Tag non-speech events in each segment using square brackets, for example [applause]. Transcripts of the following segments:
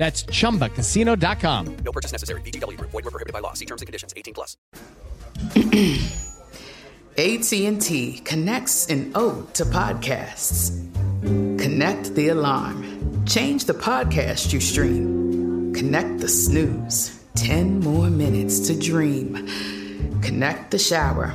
That's chumbacasino.com. No purchase necessary. VGW Group. Void were prohibited by law. See terms and conditions. 18 plus. [clears throat] AT&T connects an ode to podcasts. Connect the alarm. Change the podcast you stream. Connect the snooze. 10 more minutes to dream. Connect the shower.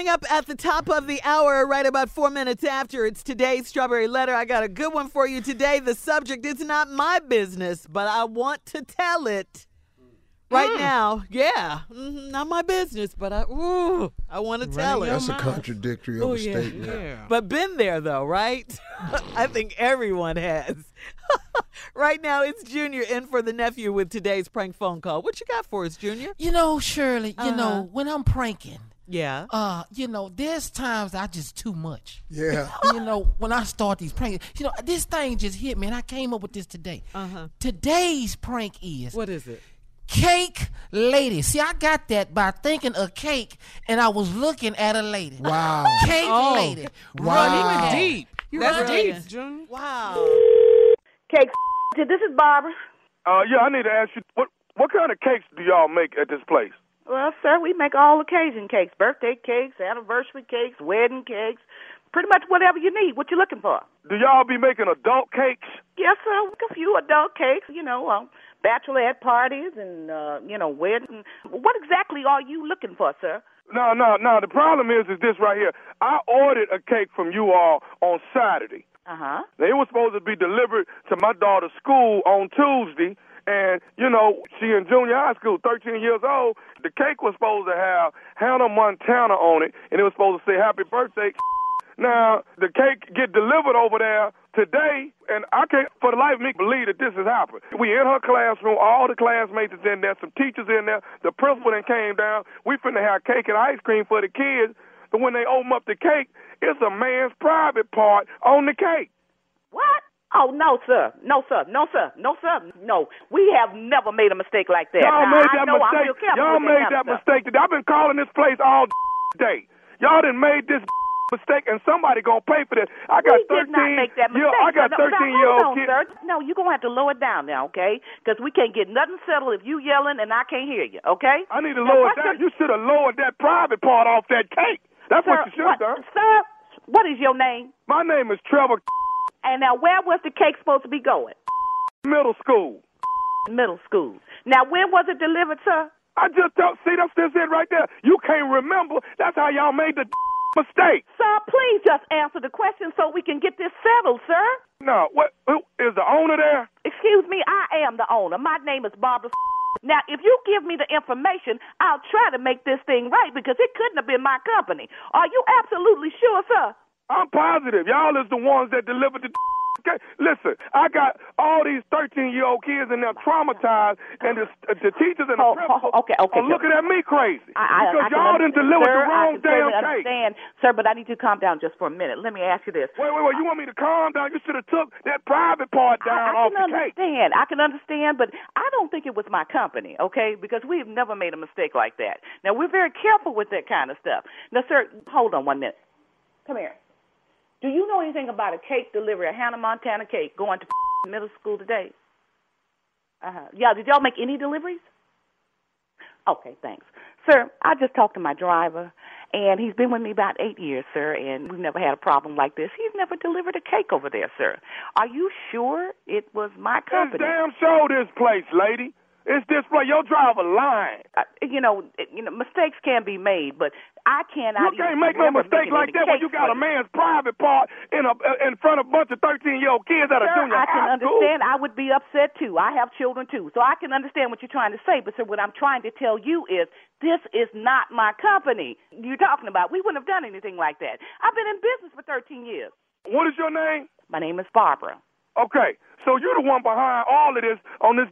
Coming up at the top of the hour, right about four minutes after, it's today's Strawberry Letter. I got a good one for you today. The subject is not my business, but I want to tell it right now. Yeah, mhm, not my business, but I ooh, I want to tell it. That's a contradictory of Oh, a yeah. statement. But been there though, right? [laughs] I think everyone has. [laughs] right now, it's Junior in for the nephew with today's prank phone call. What you got for us, Junior? You know, Shirley, you Uh-huh. know, when I'm pranking, Yeah. uh, you know, there's times I just too much. Yeah. [laughs] you know, when I start these pranks, you know, this thing just hit me, and I came up with this today. Uh-huh. Today's prank is What is it? cake lady. See, I got that by thinking of cake, and I was looking at a lady. Wow. Cake Oh. lady. Wow. Running He deep. You That's deep, Junior. Wow. Cake. This is Barbara. Uh, yeah, I need to ask you what what kind of cakes do y'all make at this place? Well, sir, we make all occasion cakes, birthday cakes, anniversary cakes, wedding cakes, pretty much whatever you need. What you looking for? Do y'all be making adult cakes? Yes, sir. A few adult cakes, you know, uh, bachelorette parties and uh, you know, wedding. What exactly are you looking for, sir? No, no, no. The problem is, is this right here. I ordered a cake from you all on Saturday. Uh huh. It was supposed to be delivered to my daughter's school on Tuesday, and you know she in junior high school, 13 years old. The cake was supposed to have Hannah Montana on it, and it was supposed to say "Happy Birthday." Now the cake get delivered over there today, and I can't for the life of me believe that this has happened. We in her classroom, all the classmates is in there, some teachers in there, the principal then came down. We finna have cake and ice cream for the kids, but when they open up the cake, it's a man's private part on the cake. Oh no, sir. No, sir. No, sir. No, sir. No. We have never made a mistake like that. Y'all Now, made that mistake. Y'all made that mistake. today. I've been calling this place all day. Y'all done made this [laughs] mistake, and somebody gonna pay for this. I got we did 13. not make that mistake. I got 13 year old kids. sir. No, you're gonna have to lower it down now, okay? Because we can't get nothing settled if you yelling and I can't hear you, okay? I need to Now, lower it down. the- You should have lowered that private part off that cake. That's sir, what you should have done. Sir, what is your name? My name is Trevor. And now, where was the cake supposed to be going? Middle school. Middle school. Now, when was it delivered, sir? I just don't see that's just it right there. You can't remember. That's how y'all made the [laughs] mistake. Sir, please just answer the question so we can get this settled, sir. No, what? Who is the owner there? Excuse me, I am the owner. My name is Barbara. Now, if you give me the information, I'll try to make this thing right because it couldn't have been my company. Are you absolutely sure, sir? I'm positive. Y'all is the ones that delivered the. Okay, listen, I got all these 13 year old kids and they're traumatized, and the, uh, the teachers and the Oh, principal oh, okay, okay, are looking at me crazy I, I, because I y'all didn't deliver sir, the wrong I can damn cake. understand, sir, but I need you to calm down just for a minute. Let me ask you this. Wait, wait, wait! You want me to calm down? You should have took that private part down I, I off can the cake. understand. I can understand, but I don't think it was my company, okay? Because we've never made a mistake like that. Now we're very careful with that kind of stuff. Now, sir, hold on one minute. Come here. Do you know anything about a cake delivery, a Hannah Montana cake going to [laughs] middle school today? Uh huh. Yeah. Did y'all make any deliveries? Okay, thanks. Sir, I just talked to my driver, and he's been with me about eight years, sir, and we've never had a problem like this. He's never delivered a cake over there, sir. Are you sure it was my It's company? damn show this place, lady. It's this place. Your driver lying. Uh, you know, you know, mistakes can be made, but I cannot. You can't make no mistake like that when you got a man's private part in a in front of a bunch of 13 year old kids at a Sir, junior I can high school. understand. I would be upset too. I have children too, so I can understand what you're trying to say. But sir, what I'm trying to tell you is this is not my company. You're talking about. We wouldn't have done anything like that. I've been in business for 13 years. What is your name? My name is Barbara. Okay, so you're the one behind all of this on this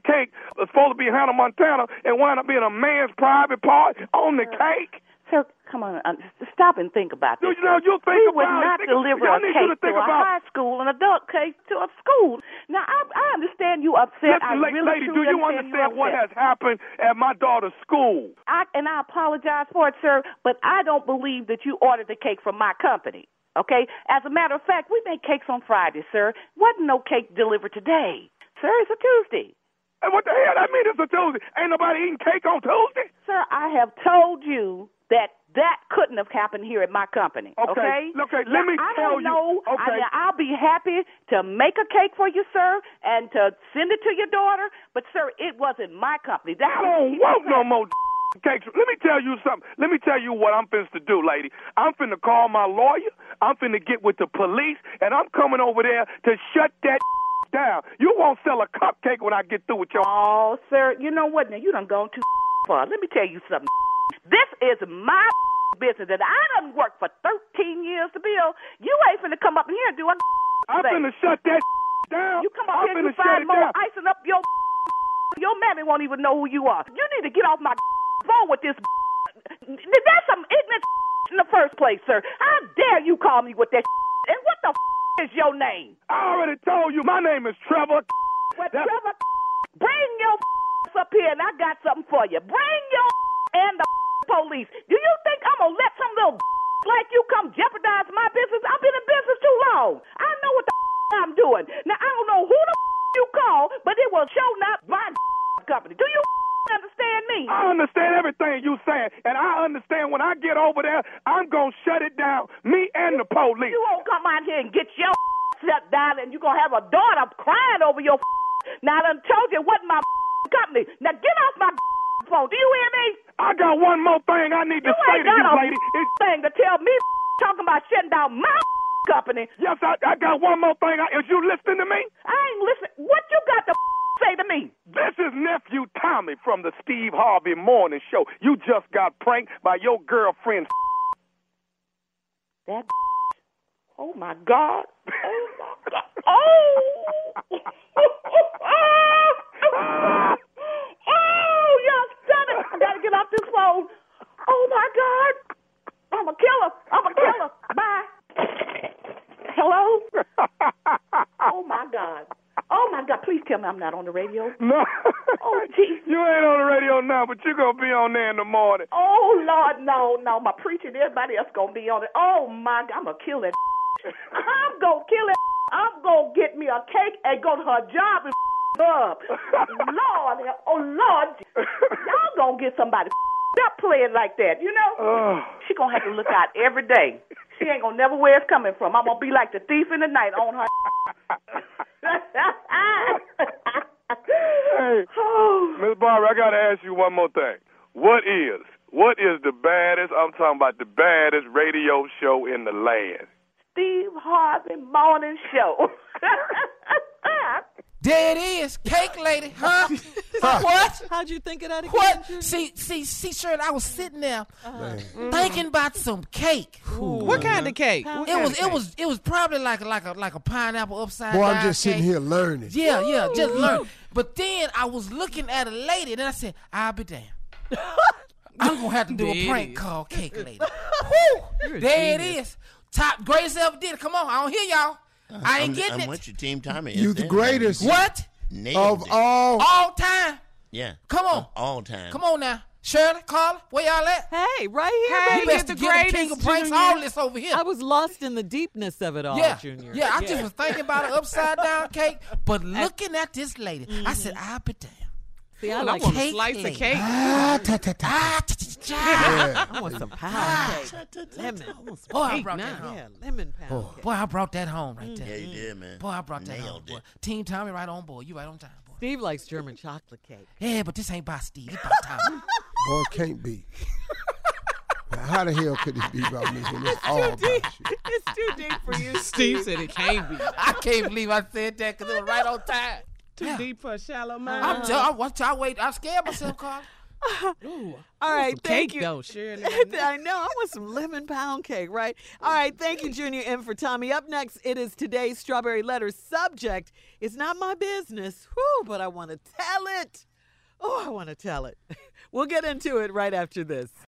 cake that's supposed to be Hannah Montana and wind up being a man's private part on the cake. Sir, come on, uh, stop and think about this. you know you think we about would not Think- deliver a to cake think to a high school, an adult cake to a school. Now, I, I understand you upset. I Listen, la- really lady, do you understand understand what has happened at my daughter's school? I, and I apologize for it, sir, but I don't believe that you ordered the cake from my company. Okay? As a matter of fact, we make cakes on Friday, sir. Wasn't no cake delivered today. Sir, it's a Tuesday. And what the hell? That mean it's a Tuesday. Ain't nobody eating cake on Tuesday? Sir, I have told you that that couldn't have happened here at my company. Okay, Okay. okay, let me I tell don't you- know. okay. I mean, I'll be happy to make a cake for you, sir, and to send it to your daughter. But sir, it wasn't my company. That I don't want no more [laughs] cakes. Let me tell you something. Let me tell you what I'm finna to do, lady. I'm finna call my lawyer. I'm finna get with the police, and I'm coming over there to shut that down. You won't sell a cupcake when I get through with your. Oh, sir, you know what? Now you done gone too [laughs] far. Let me tell you something. This is my [laughs] business, and I done worked for 13 years to build. You ain't finna come up in here and do a [laughs] I'm finna shut that down. You come up I'm here and you find more down. icing up your your mammy won't even know who you are. You need to get off my phone with this. That's some ignorant in the first place, sir. How dare you call me with that? And what the is your name? I already told you my name is Trevor. Well, That- Trevor, bring your [laughs] up here, and I got something for you. Bring your [laughs] and the [laughs] police. Do you think I'm gonna let some little like you come jeopardize my business? I've been in business too long. I know what the I'm doing. Now I don't know who the you call, but it will show not my company. Do you understand me? I understand everything you saying, and I understand when I get over there, I'm gonna shut it down. Me and the police. You won't come out here and get your [laughs] shut down, and you're gonna have a daughter crying over your. [laughs] Now I done told you what my [laughs] company. Now get off my phone. Do you hear me? I got one more thing I need to You say ain't to you, lady. It's, thing to tell me talking about shutting down my company. yes, I, I got one more thing. I, is you listening to me? I ain't listening. What you got to say to me? This is nephew Tommy from the Steve Harvey Morning Show. You just got pranked by your girlfriend. That. [laughs] Oh my God. Oh my God. [laughs] Oh. [laughs] oh, done it. I gotta get off this phone. Oh my God. I'm a killer. I'm a killer. Bye. Hello? [laughs] Oh my God. Oh my God. Please tell me I'm not on the radio. No. Oh, jeez. [laughs] You ain't on the radio radio now, but you're gonna be on there in the morning. Oh Lord, no, no, my preacher and everybody else gonna be on it. Oh my God, I'm gonna kill that. [laughs] I'm gonna kill it. I'm gonna get me a cake and go to her job and up. Lord, oh Lord, y'all gonna get somebody up playing like that, you know? Oh. She gonna have to look out every day. She ain't gonna never where it's coming from. I'm gonna be like the thief in the night on her. Hey, Miss Barbara, I gotta ask you one more thing. What is what is the baddest? I'm talking about the baddest radio show in the land. Steve Harvey Morning Show. There it is, cake lady, huh? [laughs] what? How'd you think it out of that again? What? Junior? See, see, see, Shirley, I was sitting there Uh-huh. thinking about some cake. What kind of cake? What It was, of it cake? was, it was probably like, a- like a, like a pineapple upside Boy, down. I'm just sitting here learning. Yeah, yeah, just learn. But then I was looking at a lady, and I said, "I'll be damned. [laughs] I'm gonna have to do There a prank is. call, cake lady." [laughs] Whew, there it is. Top greatest ever did it. Come on, I don't hear y'all. I ain't I'm, getting I'm it. with you, Team Tommy. You the greatest What? Nailed of it. all. All time. Yeah. Come on. Of all time. Come on now, Shirley, Carla, where y'all at? Hey, right here, Hey, You baby. best the to get the king of pranks. All this over here. I was lost in the deepness of it all, yeah, Junior. yeah. I just was thinking about an upside down cake, but [laughs] looking at this lady, I said, Mm-hmm. "I'll be damned." See, I I like want a cake slice of cake. Ah, ta, ta, ta. Ah, ta, ta, ta. Yeah. I want some pound cake. Lemon. I Boy, I brought that home. Yeah, lemon pound cake. Boy, I brought that home right there. Yeah, you did, man. Boy, I brought that home. Nailed Boy. it. Team Tommy, right on board. You right on time, boy. Steve likes German chocolate cake. Yeah, but this ain't by Steve. It's by Tommy. [laughs] Boy, it can't be. How the hell could this be about me when it's all about you? It's too deep for you, Steve said it can't be. I can't believe I said that because it was right on time. Too deep for a shallow mind. I'm tell I watch I wait. I scared myself, Carl. [laughs] All right, thank cake, you. though, [laughs] Shirley. I know. I want some lemon pound cake, right? All right, thank you, Junior M for Tommy. Up next, it is today's strawberry letter subject. It's not my business, whew, but I want to tell it. Oh, I want to tell it. [laughs] We'll get into it right after this.